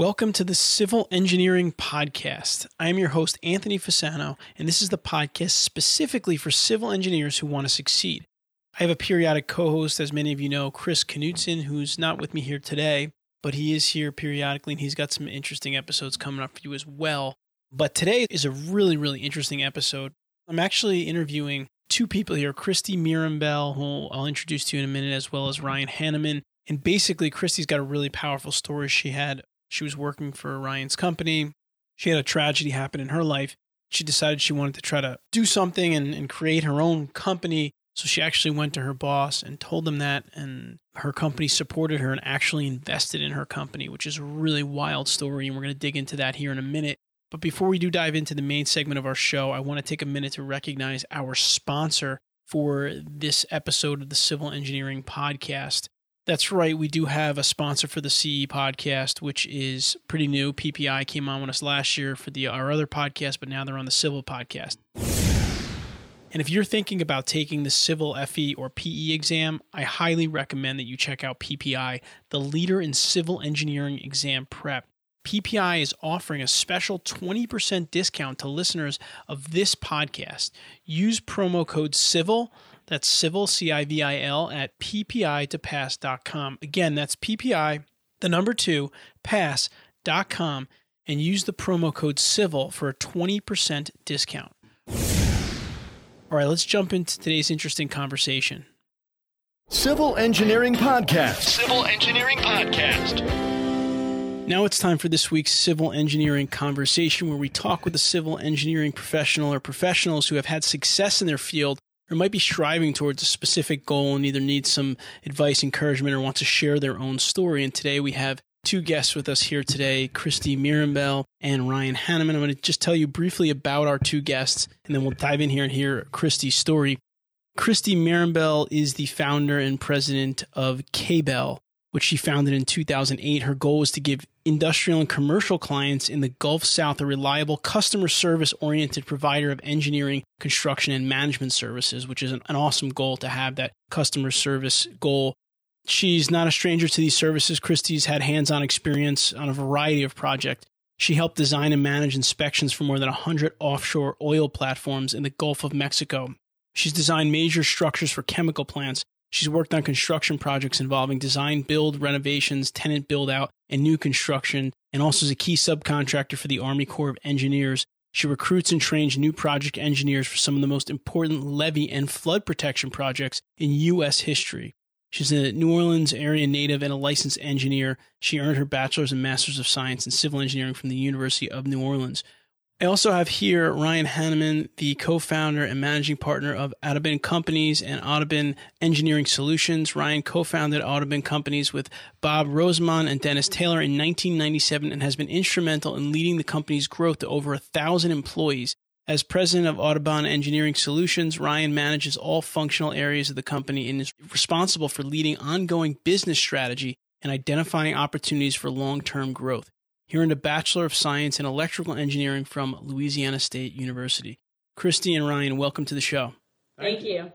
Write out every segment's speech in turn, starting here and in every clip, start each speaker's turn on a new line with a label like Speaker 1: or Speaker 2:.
Speaker 1: Welcome to the Civil Engineering Podcast. I am your host, Anthony Fasano, and this is the podcast specifically for civil engineers who want to succeed. I have a periodic co host, as many of you know, Chris Knutson, who's not with me here today, but he is here periodically and he's got some interesting episodes coming up for you as well. But today is a really, really interesting episode. I'm actually interviewing two people here Kristi Mirambell, who I'll introduce to you in a minute, as well as Ryan Hanemann. And basically, Kristi's got a really powerful story she had she was working for Ryan's company. She had a tragedy happen in her life. She decided she wanted to try to do something and, and create her own company. So she actually went to her boss and told them that, and her company supported her and actually invested in her company, which is a really wild story. And we're going to dig into that here in a minute. But before we do dive into the main segment of our show, I want to take a minute to recognize our sponsor for this episode of the Civil Engineering Podcast. That's right. We do have a sponsor for the CE podcast, which is pretty new. PPI came on with us last year for the our other podcast, but now they're on the Civil podcast. And if you're thinking about taking the Civil FE or PE exam, I highly recommend that you check out PPI, the leader in civil engineering exam prep. PPI is offering a special 20% discount to listeners of this podcast. Use promo code CIVIL that's civil, C I V I L, at ppi2pass.com. Again, that's PPI, the number two, pass.com, and use the promo code CIVIL for a 20% discount. All right, let's jump into today's interesting conversation.
Speaker 2: Civil Engineering Podcast.
Speaker 3: Civil Engineering Podcast.
Speaker 1: Now it's time for this week's civil engineering conversation where we talk with a civil engineering professional or professionals who have had success in their field or might be striving towards a specific goal and either needs some advice, encouragement, or wants to share their own story. And today we have two guests with us here today, Kristi Mirambell and Ryan Hanemann. I'm going to just tell you briefly about our two guests, and then we'll dive in here and hear Kristi's story. Kristi Mirambell is the founder and president of K-Bell, which she founded in 2008. Her goal was to give industrial and commercial clients in the Gulf South a reliable customer service oriented provider of engineering, construction, and management services, which is an, an, awesome goal to have that customer service goal. She's not a stranger to these services. Kristi's had hands on experience on a variety of projects. She helped design and manage inspections for more than 100 offshore oil platforms in the Gulf of Mexico. She's designed major structures for chemical plants, She's worked on construction projects involving design, build, renovations, tenant build out, and new construction, and also is a key subcontractor for the Army Corps of Engineers. She recruits and trains new project engineers for some of the most important levee and flood protection projects in U.S. history. She's a New Orleans area native and a licensed engineer. She earned her bachelor's and master's of science in civil engineering from the University of New Orleans. I also have here Ryan Hanemann, the co-founder and managing partner of Audubon Companies and Audubon Engineering Solutions. Ryan co-founded Audubon Companies with Bob Rosemond and Dennis Taylor in 1997 and has been instrumental in leading the company's growth to over a thousand employees. As president of Audubon Engineering Solutions, Ryan manages all functional areas of the company and is responsible for leading ongoing business strategy and identifying opportunities for long-term growth. He earned a Bachelor of Science in Electrical Engineering from Louisiana State University. Kristi and Ryan, welcome to the show.
Speaker 4: Thank you.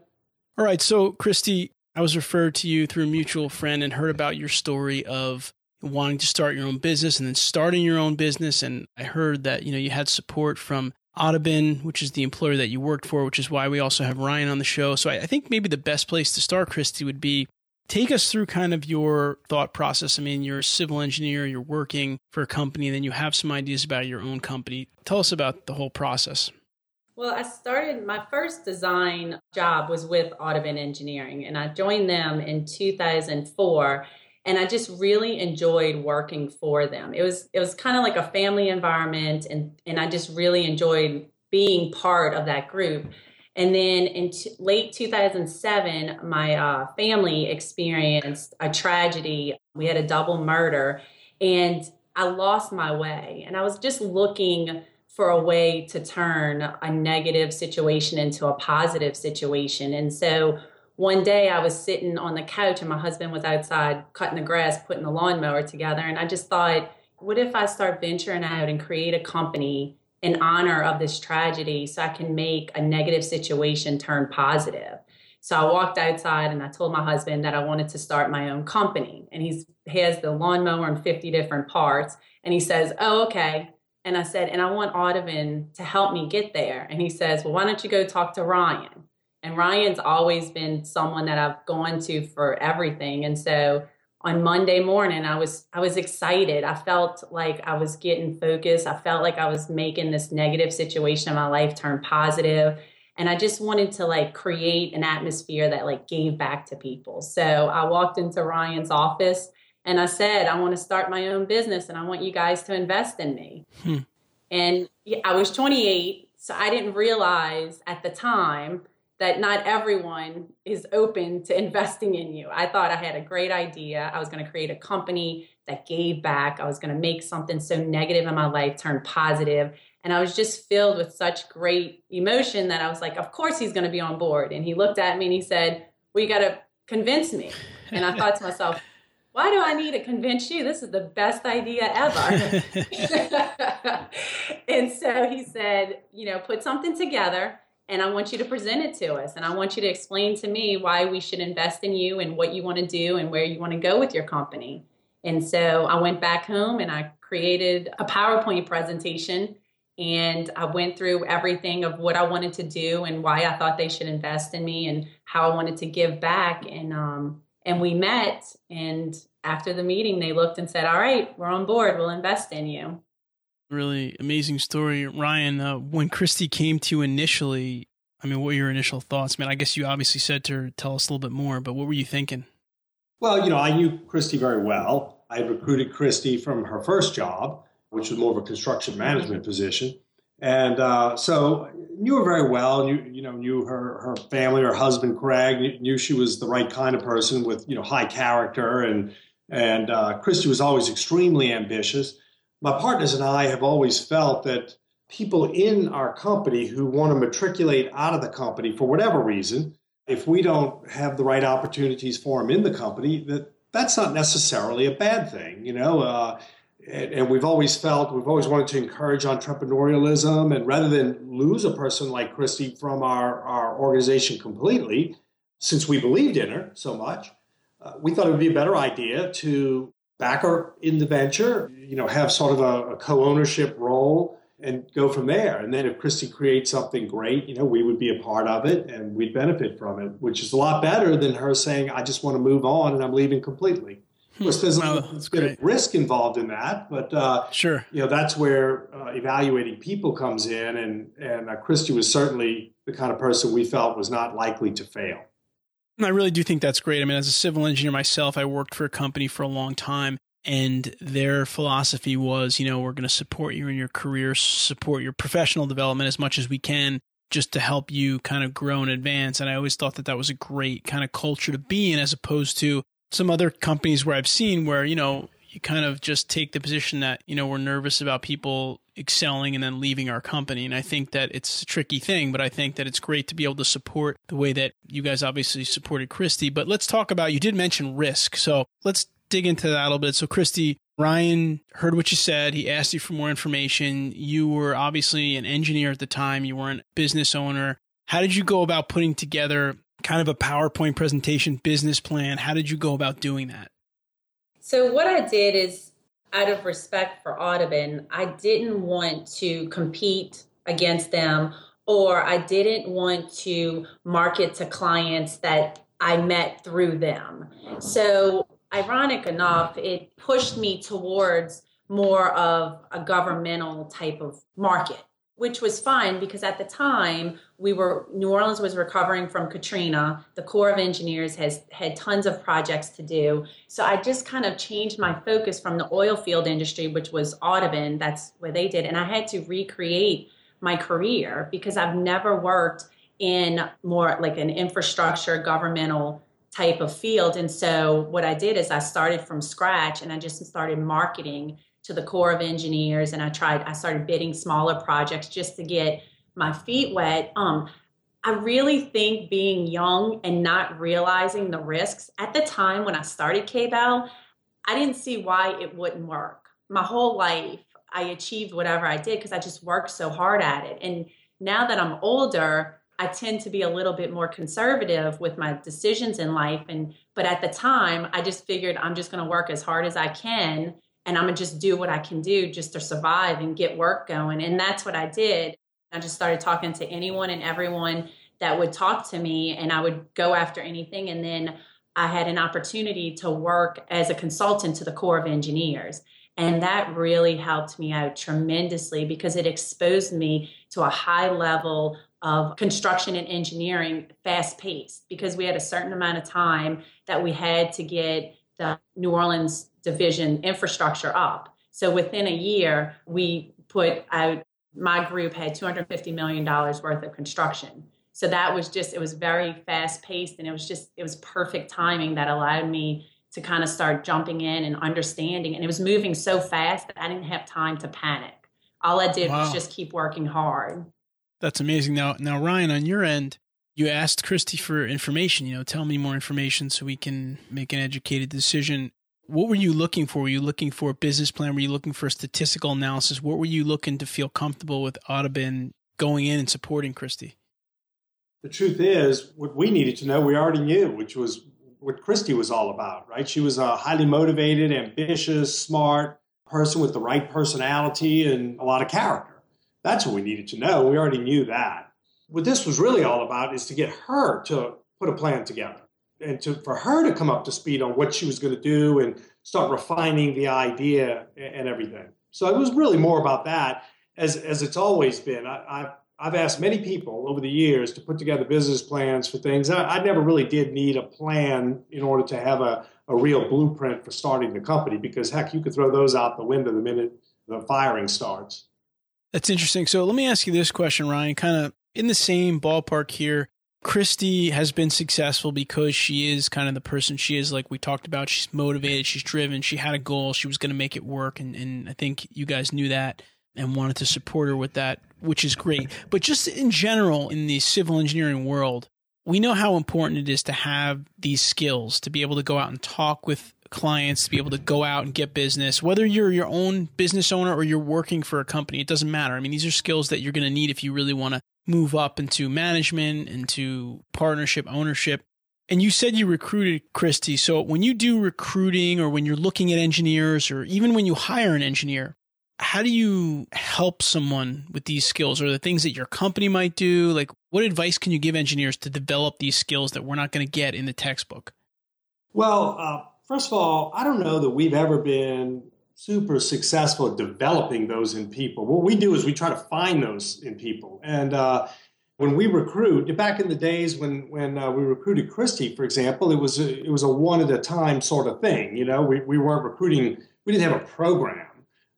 Speaker 1: All right, so Kristi, I was referred to you through a mutual friend and heard about your story of wanting to start your own business and then starting your own business. And I heard that you know you had support from Audubon, which is the employer that you worked for, which is why we also have Ryan on the show. So I, I think maybe the best place to start, Kristi, would be Take us through kind of your thought process. I mean, you're a civil engineer, you're working for a company, and then you have some ideas about your own company. Tell us about the whole process.
Speaker 4: Well, I started my first design job was with Audubon Engineering, and I joined them in 2004 and I just really enjoyed working for them. It was it was kind of like a family environment and and I just really enjoyed being part of that group. And then in t- late 2007, my uh, family experienced a tragedy. We had a double murder. And I lost my way and I was just looking for a way to turn a negative situation into a positive situation. And so one day I was sitting on the couch and my husband was outside cutting the grass, putting the lawnmower together. And I just thought, what if I start venturing out and create a company in honor of this tragedy so I can make a negative situation turn positive? So I walked outside and I told my husband that I wanted to start my own company. And he's he has the lawnmower in 50 different parts. And he says, Oh, okay. And I said, and I want Audubon to help me get there. And he says, Well, why don't you go talk to Ryan? And Ryan's always been someone that I've gone to for everything. And so on Monday morning, I was I was excited. I felt like I was getting focused. I felt like I was making this negative situation in my life turn positive and i just wanted to like create an atmosphere that like gave back to people so i walked into ryan's office and i said i want to start my own business and i want you guys to invest in me hmm. and i was 28 so i didn't realize at the time that not everyone is open to investing in you i thought i had a great idea i was going to create a company that gave back i was going to make something so negative in my life turn positive and I was just filled with such great emotion that I was like, of course he's going to be on board. And he looked at me and he said, well, you got to convince me. And I thought to myself, why do I need to convince you? This is the best idea ever. and so he said, you know, put something together and I want you to present it to us. And I want you to explain to me why we should invest in you and what you want to do and where you want to go with your company. And so I went back home and I created a PowerPoint presentation and I went through everything of what I wanted to do and why I thought they should invest in me and how I wanted to give back. And um, and we met, and after the meeting, they looked and said, "All right, we're on board. We'll invest in you."
Speaker 1: Really amazing story, Ryan. Uh, when Kristi came to you initially, I mean, what were your initial thoughts? Man, I guess you obviously said to her, "Tell us a little bit more," but what were you thinking?
Speaker 5: Well, you know, I knew Kristi very well. I recruited Kristi from her first job which was more of a construction management position. And uh, so knew her very well. Knew you know knew her her family, her husband Craig. Knew she was the right kind of person with you know high character. And and uh, Kristi was always extremely ambitious. My partners and I have always felt that people in our company who want to matriculate out of the company for whatever reason, if we don't have the right opportunities for them in the company, that that's not necessarily a bad thing. You know, uh, and, and, we've always felt we've always wanted to encourage entrepreneurialism and rather than lose a person like kristi from our, our organization completely since we believed in her so much uh, we thought it would be a better idea to back her in the venture you know have sort of a, a co-ownership role and go from there. And then if kristi creates something great you know we would be a part of it and we'd benefit from it which is a lot better than her saying i just want to move on and i'm leaving completely. Of course, there's a bit of risk involved in that, but uh,
Speaker 1: sure,
Speaker 5: you know that's where uh, evaluating people comes in, and and uh, Kristi was certainly the kind of person we felt was not likely to fail.
Speaker 1: I really do think that's great. I mean, as a civil engineer myself, I worked for a company for a long time, and their philosophy was, you know, we're going to support you in your career, support your professional development as much as we can, just to help you kind of grow and advance. And I always thought that that was a great kind of culture to be in, as opposed to some other companies where I've seen where, you know, you kind of just take the position that, you know, we're nervous about people excelling and then leaving our company. And I think that it's a tricky thing, but I think that it's great to be able to support the way that you guys obviously supported Kristi. But let's talk about, you did mention risk. So let's dig into that a little bit. So, Kristi, Ryan heard what you said. He asked you for more information. You were obviously an engineer at the time, you weren't a business owner. How did you go about putting together kind of a PowerPoint presentation business plan. How did you go about doing that?
Speaker 4: So, what I did is, out of respect for Audubon, I didn't want to compete against them or I didn't want to market to clients that I met through them. So, ironic enough, it pushed me towards more of a governmental type of market which was fine because at the time we were New Orleans was recovering from Katrina. The Corps of Engineers has had tons of projects to do. So I just kind of changed my focus from the oil field industry, which was Audubon, that's where they did, and I had to recreate my career because I've never worked in more like an infrastructure governmental type of field. And so what I did is I started from scratch and I just started marketing to the Corps of Engineers and I tried, I started bidding smaller projects just to get my feet wet. Um, I really think being young and not realizing the risks at the time when I started KBell, I didn't see why it wouldn't work. My whole life, I achieved whatever I did because I just worked so hard at it. And now that I'm older, I tend to be a little bit more conservative with my decisions in life. And but at the time, I just figured I'm just going to work as hard as I can, and I'm gonna just do what I can do just to survive and get work going. And that's what I did. I just started talking to anyone and everyone that would talk to me, and I would go after anything. And then I had an opportunity to work as a consultant to the Corps of Engineers. And that really helped me out tremendously because it exposed me to a high level of construction and engineering fast paced because we had a certain amount of time that we had to get the New Orleans division infrastructure up. So within a year, we put out, my group had $250 million worth of construction. So that was just, it was very fast paced and it was just, it was perfect timing that allowed me to kind of start jumping in and understanding. And it was moving so fast that I didn't have time to panic. All I did wow. was just keep working hard.
Speaker 1: That's amazing. Now, now Ryan, on your end, you asked Kristi for information. You know, tell me more information so we can make an educated decision. What were you looking for? Were you looking for a business plan? Were you looking for a statistical analysis? What were you looking to feel comfortable with Audubon going in and supporting Kristi?
Speaker 5: The truth is, what we needed to know, we already knew, which was what Kristi was all about, right? She was a highly motivated, ambitious, smart person with the right personality and a lot of character. That's what we needed to know. We already knew that. What this was really all about is to get her to put a plan together and to for her to come up to speed on what she was going to do and start refining the idea and everything. So it was really more about that as as it's always been. I, I've I've asked many people over the years to put together business plans for things. I, I, never really did need a plan in order to have a, a real blueprint for starting the company because, heck, you could throw those out the window the minute the firing starts.
Speaker 1: That's interesting. So let me ask you this question, Ryan, kind of in the same ballpark here. Kristi has been successful because she is kind of the person she is, like we talked about. She's motivated, she's driven, she had a goal, she was going to make it work. And, and I think you guys knew that and wanted to support her with that, which is great. But just in general, in the civil engineering world, we know how important it is to have these skills to be able to go out and talk with clients, to be able to go out and get business, whether you're your own business owner or you're working for a company, it doesn't matter. I mean, these are skills that you're going to need if you really want to move up into management, into partnership, ownership. And you said you recruited Christy. So when you do recruiting or when you're looking at engineers or even when you hire an engineer, how do you help someone with these skills or the things that your company might do? Like, what advice can you give engineers to develop these skills that we're not going to get in the textbook?
Speaker 5: Well, uh, first of all, I don't know that we've ever been super successful at developing those in people. What we do is we try to find those in people. And uh, when we recruit, back in the days when when uh, we recruited Kristi, for example, it was a, it was a one at a time sort of thing. You know, we, we weren't recruiting. We didn't have a program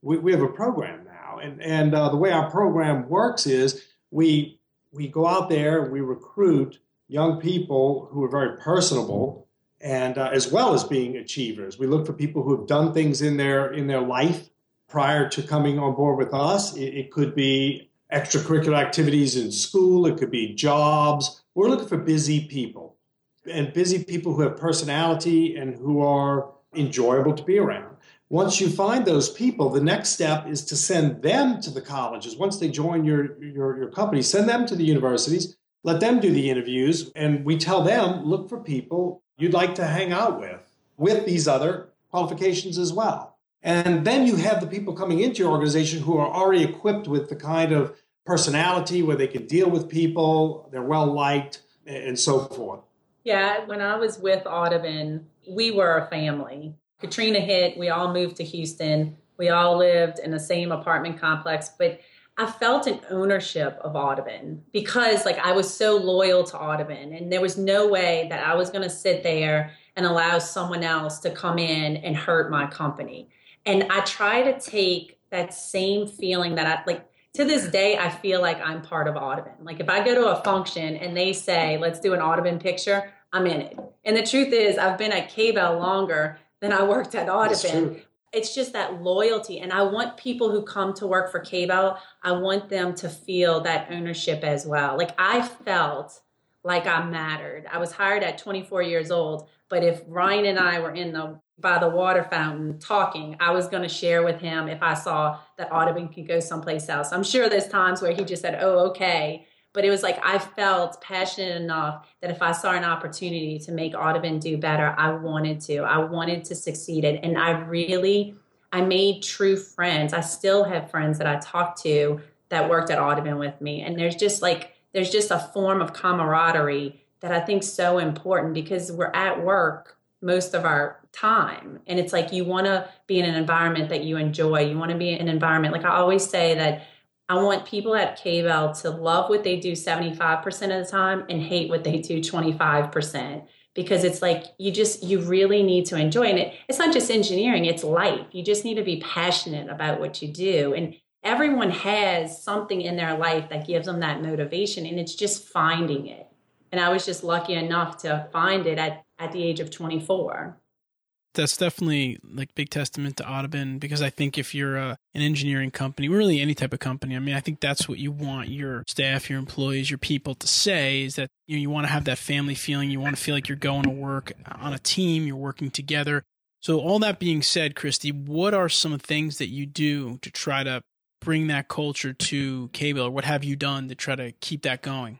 Speaker 5: we, we have a program now. And, and uh, the way our program works is we, we go out there, we recruit young people who are very personable and uh, as well as being achievers. We look for people who have done things in their, in their life prior to coming on board with us. It, it could be extracurricular activities in school, it could be jobs. We're looking for busy people and busy people who have personality and who are enjoyable to be around. Once you find those people, the next step is to send them to the colleges. Once they join your, your, your company, send them to the universities, let them do the interviews, and we tell them look for people you'd like to hang out with, with these other qualifications as well. And then you have the people coming into your organization who are already equipped with the kind of personality where they can deal with people, they're well liked, and so forth.
Speaker 4: Yeah, when I was with Audubon, we were a family. Katrina hit, we all moved to Houston. We all lived in the same apartment complex, but I felt an ownership of Audubon because like I was so loyal to Audubon and there was no way that I was going to sit there and allow someone else to come in and hurt my company. And I try to take that same feeling that I like to this day I feel like I'm part of Audubon. Like if I go to a function and they say, "Let's do an Audubon picture," I'm in it. And the truth is I've been at KBell longer than I worked at Audubon. It's just that loyalty. And I want people who come to work for K-Bell, I want them to feel that ownership as well. Like I felt like I mattered. I was hired at 24 years old, but if Ryan and I were in the by the water fountain talking, I was going to share with him if I saw that Audubon could go someplace else. I'm sure there's times where he just said, "Oh, okay." But it was like I felt passionate enough that if I saw an opportunity to make Audubon do better, I wanted to. I wanted to succeed it. And I really, I made true friends. I still have friends that I talk to that worked at Audubon with me. And there's just like, there's just a form of camaraderie that I think so important because we're at work most of our time. And it's like you want to be in an environment that you enjoy. You want to be in an environment, like I always say, that I want people at K-Bell to love what they do 75% of the time and hate what they do 25% because it's like you just you really need to enjoy and it, it's not just engineering it's life. You just need to be passionate about what you do. And everyone has something in their life that gives them that motivation and it's just finding it. And i was just lucky enough to find it at, at the age of 24
Speaker 1: that's definitely like big testament to Audubon because I think if you're a, an engineering company, really any type of company, I mean, I think that's what you want your staff, your employees, your people to say is that you know, you want to have that family feeling. You want to feel like you're going to work on a team, you're working together. So all that being said, Kristi, what are some things that you do to try to bring that culture to K-Bell or what have you done to try to keep that going?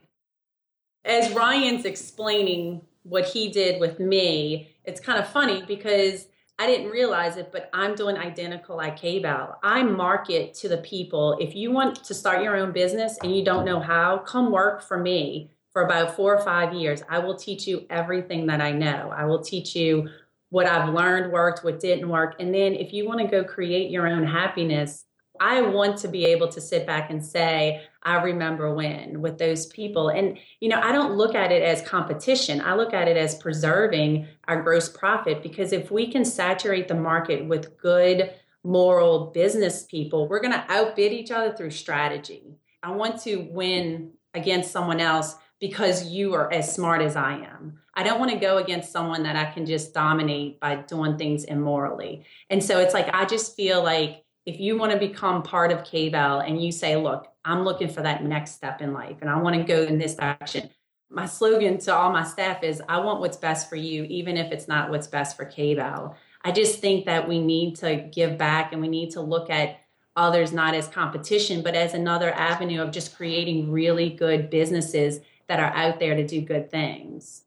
Speaker 4: As Ryan's explaining what he did with me, it's kind of funny because I didn't realize it, but I'm doing identical like K-Bell. I market to the people. If you want to start your own business and you don't know how, come work for me for about four or five years. I will teach you everything that I know. I will teach you what I've learned worked, what didn't work. And then if you want to go create your own happiness, I want to be able to sit back and say, I remember when with those people. And, you know, I don't look at it as competition. I look at it as preserving our gross profit because if we can saturate the market with good, moral business people, we're going to outbid each other through strategy. I want to win against someone else because you are as smart as I am. I don't want to go against someone that I can just dominate by doing things immorally. And so it's like, I just feel like if you want to become part of K-Bell and you say, look, I'm looking for that next step in life and I want to go in this direction. My slogan to all my staff is I want what's best for you, even if it's not what's best for K-Bell. I just think that we need to give back and we need to look at others not as competition, but as another avenue of just creating really good businesses that are out there to do good things.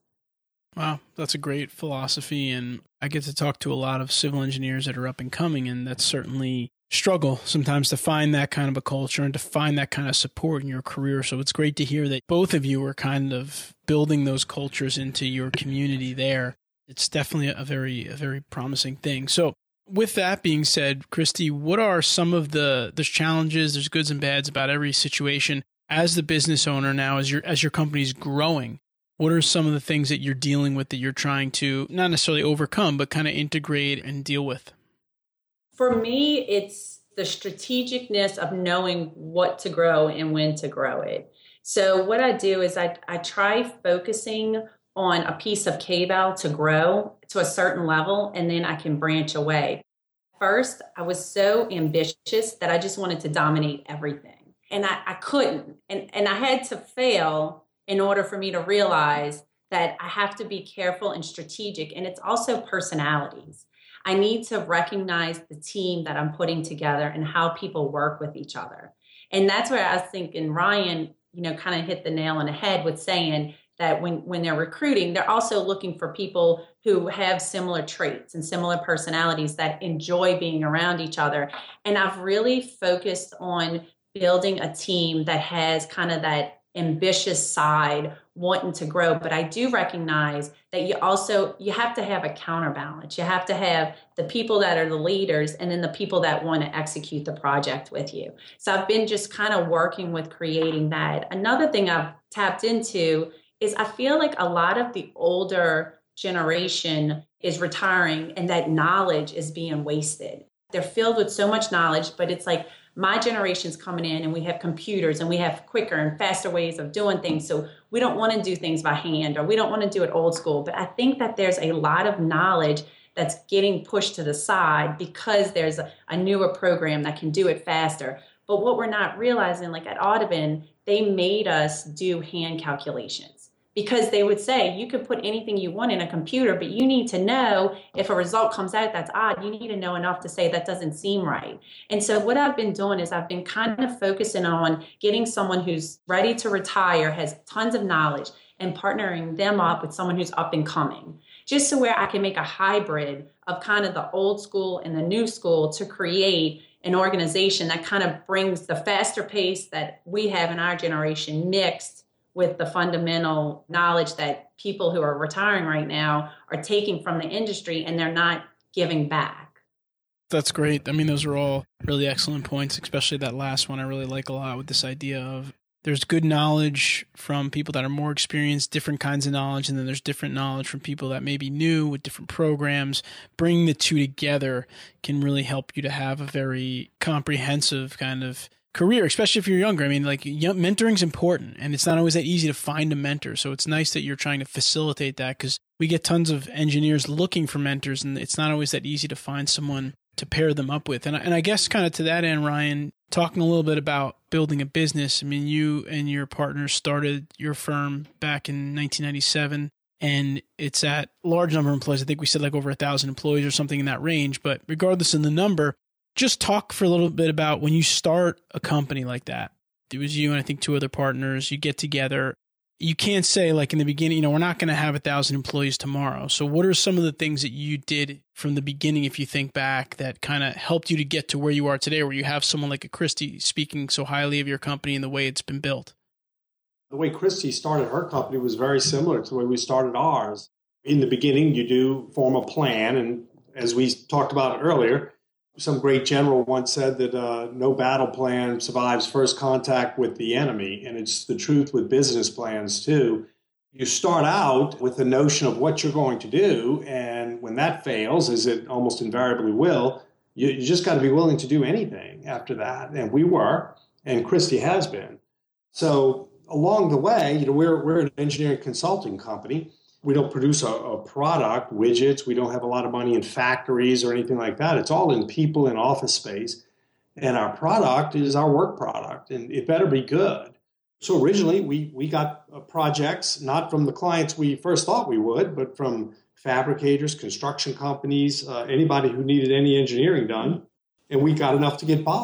Speaker 1: Wow, that's a great philosophy. And I get to talk to a lot of civil engineers that are up and coming, and that's certainly struggle sometimes to find that kind of a culture and to find that kind of support in your career. So it's great to hear that both of you are kind of building those cultures into your community there. It's definitely a very, a very promising thing. So with that being said, Kristi, what are some of the there's challenges, there's goods and bads about every situation as the business owner now as your as your company's growing? What are some of the things that you're dealing with that you're trying to not necessarily overcome, but kind of integrate and deal with?
Speaker 4: For me, it's the strategicness of knowing what to grow and when to grow it. So what I do is I, I try focusing on a piece of K-Bell to grow to a certain level, and then I can branch away. First, I was so ambitious that I just wanted to dominate everything. And I, I couldn't. And, and I had to fail in order for me to realize that I have to be careful and strategic. And it's also personalities. I need to recognize the team that I'm putting together and how people work with each other. And that's where I think in Ryan, you know, kind of hit the nail on the head with saying that when when they're recruiting, they're also looking for people who have similar traits and similar personalities that enjoy being around each other. And I've really focused on building a team that has kind of that ambitious side wanting to grow but i do recognize that you also you have to have a counterbalance. You have to have the people that are the leaders and then the people that want to execute the project with you. So i've been just kind of working with creating that. Another thing i've tapped into is i feel like a lot of the older generation is retiring and that knowledge is being wasted. They're filled with so much knowledge but it's like my generation's coming in and we have computers and we have quicker and faster ways of doing things. So we don't want to do things by hand or we don't want to do it old school. But I think that there's a lot of knowledge that's getting pushed to the side because there's a, a newer program that can do it faster. But what we're not realizing, like at Audubon, they made us do hand calculations because they would say you could put anything you want in a computer, but you need to know if a result comes out that's odd, you need to know enough to say that doesn't seem right. And so, what I've been doing is I've been kind of focusing on getting someone who's ready to retire, has tons of knowledge, and partnering them up with someone who's up and coming. Just so where I can make a hybrid of kind of the old school and the new school to create an organization that kind of brings the faster pace that we have in our generation mixed with the fundamental knowledge that people who are retiring right now are taking from the industry and they're not giving back.
Speaker 1: That's great. I mean, those are all really excellent points, especially that last one I really like a lot with this idea of there's good knowledge from people that are more experienced, different kinds of knowledge, and then there's different knowledge from people that may be new with different programs. Bringing the two together can really help you to have a very comprehensive kind of career, especially if you're younger. I mean, like mentoring's important, and it's not always that easy to find a mentor. So it's nice that you're trying to facilitate that because we get tons of engineers looking for mentors, and it's not always that easy to find someone to pair them up with. And and I guess kind of to that end, Ryan, talking a little bit about building a business. I mean, you and your partner started your firm back in 1997 and it's at large number of employees. I think we said like over a thousand employees or something in that range. But regardless of the number, just talk for a little bit about when you start a company like that. It was you and I think two other partners. You get together. You can't say like in the beginning, you know, we're not going to have a thousand employees tomorrow. So, what are some of the things that you did from the beginning, if you think back, that kind of helped you to get to where you are today, where you have someone like a Kristi speaking so highly of your company and the way it's been built?
Speaker 5: The way Kristi started her company was very similar to the way we started ours. In the beginning, you do form a plan, and as we talked about earlier, some great general once said that uh, no battle plan survives first contact with the enemy. And it's the truth with business plans, too. You start out with the notion of what you're going to do. And when that fails, as it almost invariably will, you, you just got to be willing to do anything after that. And we were, and Kristi has been. So along the way, you know, we're, we're an engineering consulting company we don't produce a, a, product, widgets. We don't have a lot of money in factories or anything like that. It's all in people in office space. And our product is our work product, and it better be good. So originally, we, we got uh, projects not from the clients we first thought we would, but from fabricators, construction companies, uh, anybody who needed any engineering done. And we got enough to get by.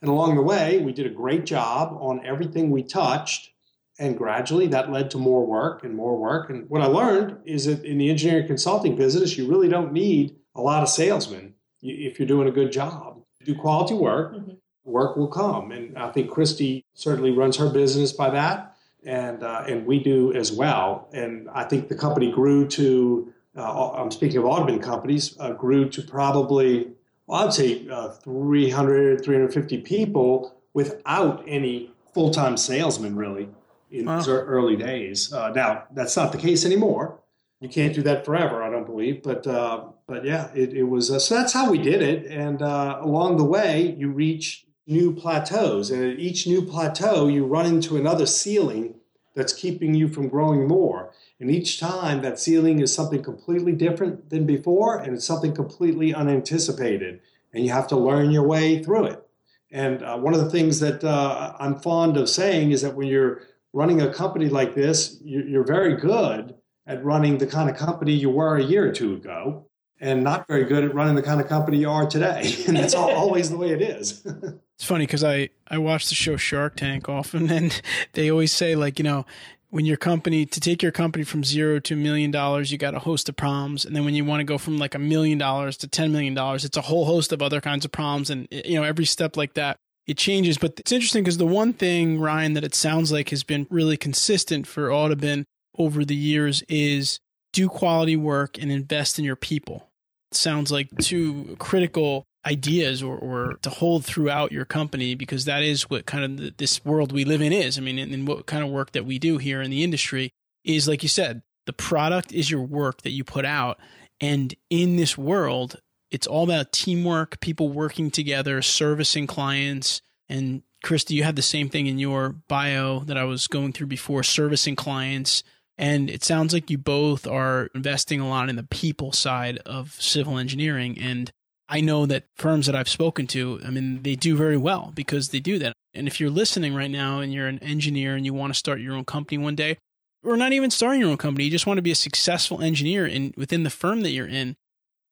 Speaker 5: And along the way, we did a great job on everything we touched and gradually that led to more work and more work. And what I learned is that in the engineering consulting business, you really don't need a lot of salesmen if you're doing a good job. Do quality work, mm-hmm. work will come. And I think Kristi certainly runs her business by that. And, uh, and we do as well. And I think the company grew to, uh, I'm speaking of Audubon companies, uh, grew to probably, well, I'd say uh, 300, 350 people without any full time salesmen, really in wow. early days. Uh, now that's not the case anymore. You can't do that forever, I don't believe. But uh, but yeah, it, it was. Uh, so that's how we did it. And uh, along the way, you reach new plateaus, and at each new plateau, you run into another ceiling that's keeping you from growing more. And each time, that ceiling is something completely different than before, and it's something completely unanticipated. And you have to learn your way through it. And uh, one of the things that uh, I'm fond of saying is that when you're running a company like this, you're very good at running the kind of company you were a year or two ago, and not very good at running the kind of company you are today. And that's always the way it is.
Speaker 1: it's funny because I, I watch the show Shark Tank often, and they always say, like, you know, when your company to take your company from zero to a million dollars, you got a host of problems, and then when you want to go from like a million dollars to ten million dollars, it's a whole host of other kinds of problems, and you know every step like that it changes. But it's interesting because the one thing, Ryan, that it sounds like has been really consistent for Audubon over the years is do quality work and invest in your people. It sounds like two critical ideas or, or to hold throughout your company because that is what kind of the, this world we live in is. I mean, and, and what kind of work that we do here in the industry is, like you said, the product is your work that you put out. And in this world, it's all about teamwork, people working together, servicing clients. And Kristi, you have the same thing in your bio that I was going through before servicing clients, And it sounds like you both are investing a lot in the people side of civil engineering. And I know that firms that I've spoken to, I mean, they do very well because they do that. And if you're listening right now and you're an engineer and you want to start your own company one day, or not even starting your own company, you just want to be a successful engineer in within the firm that you're in,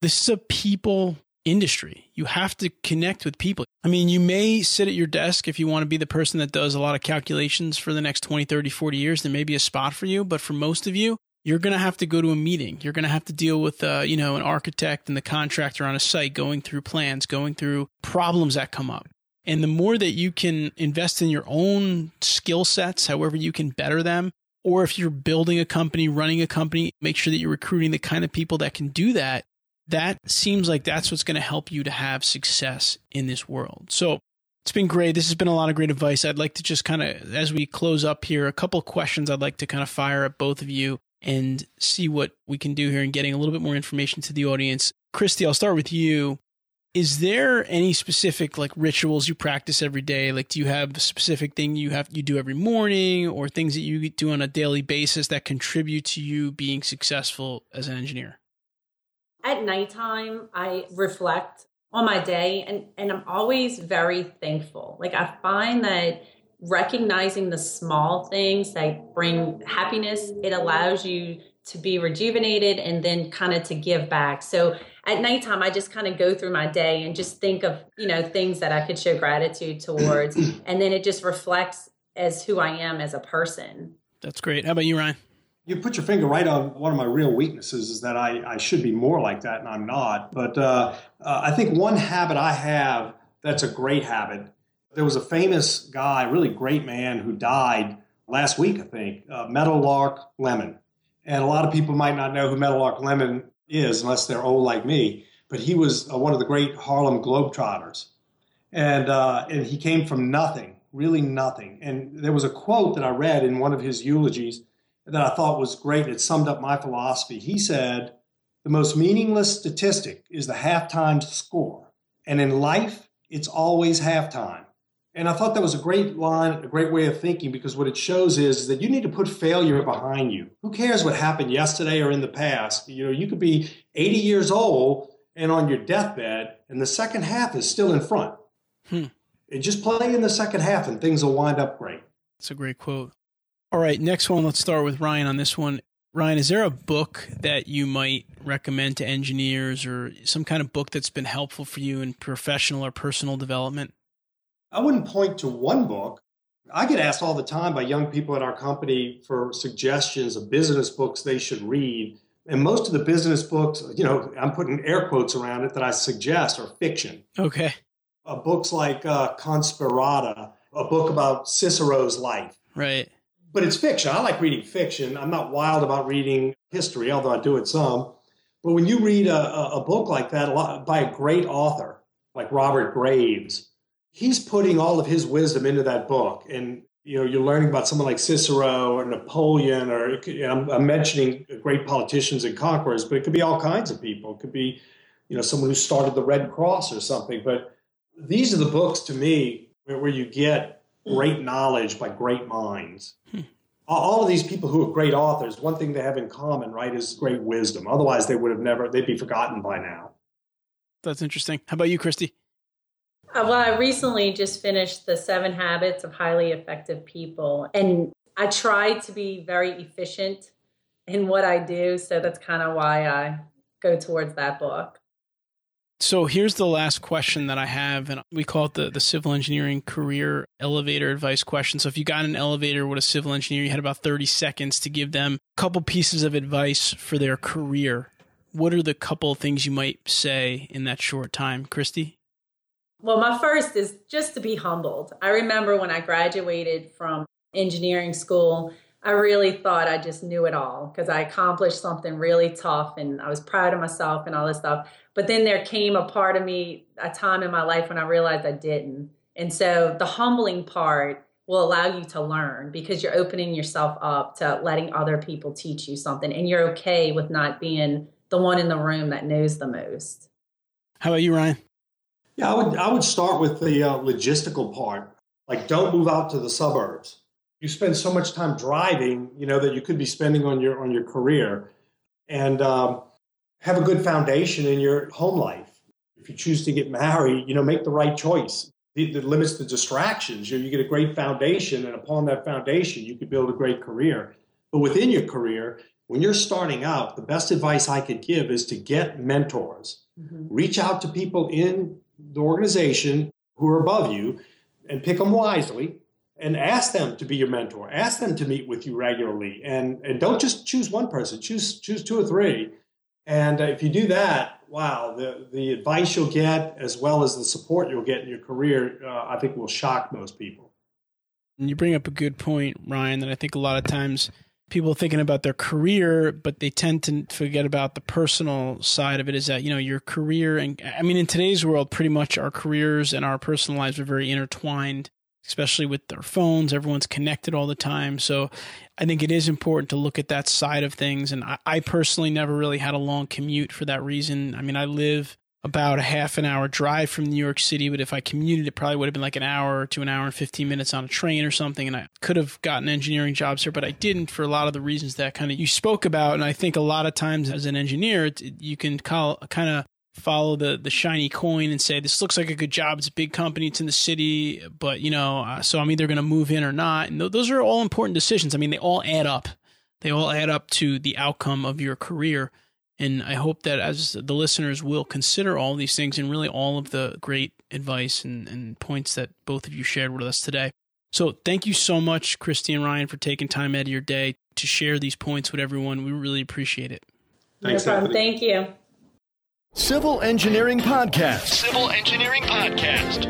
Speaker 1: this is a people industry. You have to connect with people. I mean, you may sit at your desk if you want to be the person that does a lot of calculations for the next 20, 30, 40 years. There may be a spot for you, but for most of you, you're going to have to go to a meeting. You're going to have to deal with, uh, you know, an architect and the contractor on a site, going through plans, going through problems that come up. And the more that you can invest in your own skill sets, however you can better them, or if you're building a company, running a company, make sure that you're recruiting the kind of people that can do that that seems like that's what's going to help you to have success in this world. So it's been great. This has been a lot of great advice. I'd like to just kind of, as we close up here, a couple questions I'd like to kind of fire at both of you and see what we can do here in getting a little bit more information to the audience. Kristi, I'll start with you. Is there any specific like rituals you practice every day? Like, do you have a specific thing you have you do every morning, or things that you do on a daily basis that contribute to you being successful as an engineer?
Speaker 4: At nighttime, I reflect on my day and, and I'm always very thankful. Like I find that recognizing the small things that bring happiness, it allows you to be rejuvenated and then kind of to give back. So at nighttime, I just kind of go through my day and just think of, you know, things that I could show gratitude towards. and then it just reflects as who I am as a person.
Speaker 1: That's great. How about you, Ryan?
Speaker 5: You put your finger right on one of my real weaknesses is that I, I should be more like that and I'm not. But uh, uh, I think one habit I have that's a great habit. There was a famous guy, really great man, who died last week, I think, uh, Meadowlark Lemon. And a lot of people might not know who Meadowlark Lemon is unless they're old like me. But he was uh, one of the great Harlem Globetrotters. And, uh, and he came from nothing, really nothing. And there was a quote that I read in one of his eulogies that I thought was great. It summed up my philosophy. He said, The most meaningless statistic is the halftime score. And in life, it's always halftime. And I thought that was a great line, a great way of thinking, because what it shows is that you need to put failure behind you. Who cares what happened yesterday or in the past? You know, you could be 80 years old and on your deathbed, and the second half is still in front. Hmm. And just play in the second half, and things will wind up great.
Speaker 1: It's a great quote. All right, next one. Let's start with Ryan on this one. Ryan, is there a book that you might recommend to engineers or some kind of book that's been helpful for you in professional or personal development?
Speaker 5: I wouldn't point to one book. I get asked all the time by young people at our company for suggestions of business books they should read. And most of the business books, you know, I'm putting air quotes around it that I suggest are fiction.
Speaker 1: Okay.
Speaker 5: Uh, books like uh, Conspirata, a book about Cicero's life.
Speaker 1: Right
Speaker 5: but it's fiction. I like reading fiction. I'm not wild about reading history, although I do it some. But when you read a, a book like that a lot, by a great author like Robert Graves, he's putting all of his wisdom into that book. And you know, you're learning about someone like Cicero or Napoleon, or I'm, I'm mentioning great politicians and conquerors, but it could be all kinds of people. It could be, you know, someone who started the Red Cross or something. But these are the books to me where, where you get great knowledge by great minds. Hmm. All of these people who are great authors, one thing they have in common, right, is great wisdom. Otherwise, they would have never, they'd be forgotten by now.
Speaker 1: That's interesting. How about you, Kristi?
Speaker 4: Uh, well, I recently just finished The Seven Habits of Highly Effective People. And I try to be very efficient in what I do. So that's kind of why I go towards that book.
Speaker 1: So here's the last question that I have, and we call it the, the civil engineering career elevator advice question. So if you got an elevator with a civil engineer, you had about 30 seconds to give them a couple pieces of advice for their career. What are the couple things you might say in that short time, Kristi?
Speaker 4: Well, my first is just to be humbled. I remember when I graduated from engineering school, I really thought I just knew it all because I accomplished something really tough and I was proud of myself and all this stuff. But then there came a part of me, a time in my life when I realized I didn't. And so the humbling part will allow you to learn because you're opening yourself up to letting other people teach you something and you're okay with not being the one in the room that knows the most.
Speaker 1: How about you, Ryan?
Speaker 5: Yeah, I would I would start with the uh, logistical part. Like don't move out to the suburbs you spend so much time driving, you know, that you could be spending on your on your career, and um, have a good foundation in your home life. If you choose to get married, you know, make the right choice that limits the distractions. You, know, you get a great foundation, and upon that foundation, you could build a great career. But within your career, when you're starting out, the best advice I could give is to get mentors. Mm-hmm. Reach out to people in the organization who are above you and pick them wisely and ask them to be your mentor. Ask them to meet with you regularly and, and don't just choose one person, choose, choose two or three. And uh, if you do that, wow, the, the advice you'll get as well as the support you'll get in your career, uh, I think will shock most people.
Speaker 1: And you bring up a good point, Ryan, that I think a lot of times people thinking about their career, but they tend to forget about the personal side of it is that, you know, your career and I mean, in today's world, pretty much our careers and our personal lives are very intertwined especially with their phones. Everyone's connected all the time. So I think it is important to look at that side of things. And I, I, personally never really had a long commute for that reason. I mean, I live about a half an hour drive from New York City, but if I commuted, it probably would have been like an hour to an hour and 15 minutes on a train or something. And I could have gotten engineering jobs here, but I didn't for a lot of the reasons that kind of you spoke about. And I think a lot of times as an engineer, you can call, kind of follow the the shiny coin and say this looks like a good job. It's a big company. It's in the city but you know uh, so i'm either going to move in or not. And th- those are all important decisions. I mean they all add up. They all add up to the outcome of your career. And i hope that as the listeners will consider all these things and really all of the great advice and, and points that both of you shared with us today. So thank you so much kristi and ryan for taking time out of your day to share these points with everyone. We really appreciate it.
Speaker 4: Thanks, no problem. Thank you.
Speaker 2: Civil Engineering Podcast.
Speaker 3: Civil Engineering Podcast.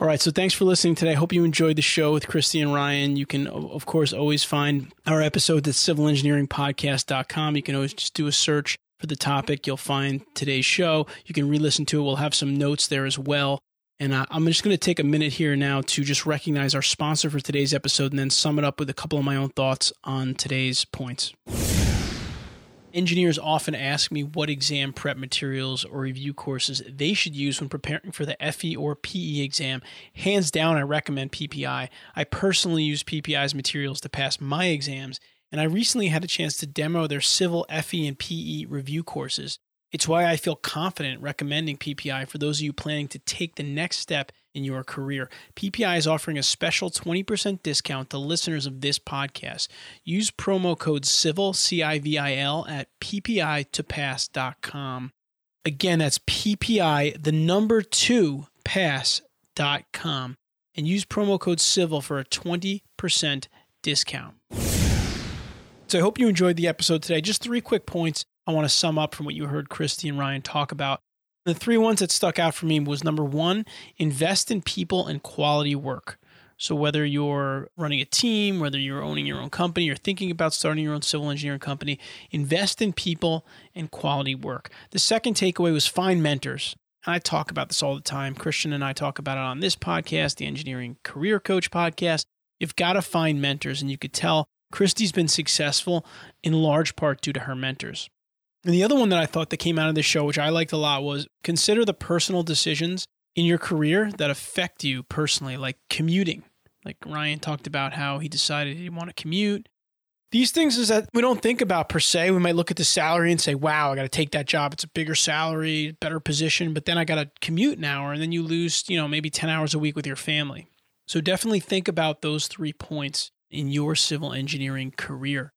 Speaker 1: All right, so thanks for listening today. I hope you enjoyed the show with Kristi and Ryan. You can, of course, always find our episodes at civilengineeringpodcast.com. You can always just do a search for the topic. You'll find today's show. You can re listen to it. We'll have some notes there as well. And uh, I'm just going to take a minute here now to just recognize our sponsor for today's episode and then sum it up with a couple of my own thoughts on today's points. Engineers often ask me what exam prep materials or review courses they should use when preparing for the FE or PE exam. Hands down, I recommend PPI. I personally use PPI's materials to pass my exams, and I recently had a chance to demo their civil FE and PE review courses. It's why I feel confident recommending PPI for those of you planning to take the next step in your career. PPI is offering a special 20% discount to listeners of this podcast. Use promo code CIVIL, C I V I L, at ppitopass.com. Again, that's PPI, the number two, pass.com. And use promo code CIVIL for a 20% discount. So I hope you enjoyed the episode today. Just three quick points I want to sum up from what you heard Kristi and Ryan talk about. The three ones that stuck out for me was number one, invest in people and quality work. So whether you're running a team, whether you're owning your own company, or thinking about starting your own civil engineering company, invest in people and quality work. The second takeaway was find mentors. And I talk about this all the time. Christian and I talk about it on this podcast, the Engineering Career Coach podcast. You've got to find mentors, and you could tell Kristi's been successful in large part due to her mentors. And the other one that I thought that came out of this show, which I liked a lot, was consider the personal decisions in your career that affect you personally, like commuting. Like Ryan talked about how he decided he want to commute. These things is that we don't think about per se. We might look at the salary and say, wow, I got to take that job. It's a bigger salary, better position, but then I got to commute an hour and then you lose, you know, maybe 10 hours a week with your family. So definitely think about those three points in your civil engineering career.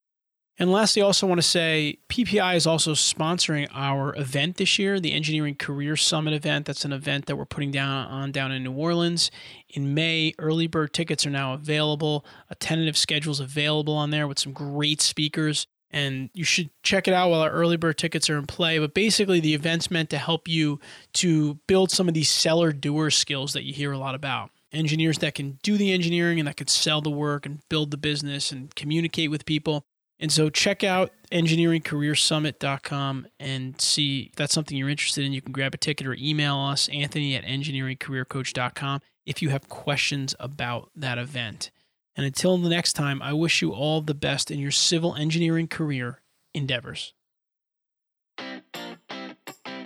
Speaker 1: And lastly, I also want to say PPI is also sponsoring our event this year, the Engineering Career Summit event. That's an event that we're putting down on down in New Orleans in May. Early bird tickets are now available. A tentative schedule is available on there with some great speakers. And you should check it out while our early bird tickets are in play. But basically, the event's meant to help you to build some of these seller doer skills that you hear a lot about engineers that can do the engineering and that can sell the work and build the business and communicate with people. And so check out engineeringcareersummit.com and see if that's something you're interested in. You can grab a ticket or email us, Anthony at engineeringcareercoach.com, if you have questions about that event. And until the next time, I wish you all the best in your civil engineering career endeavors.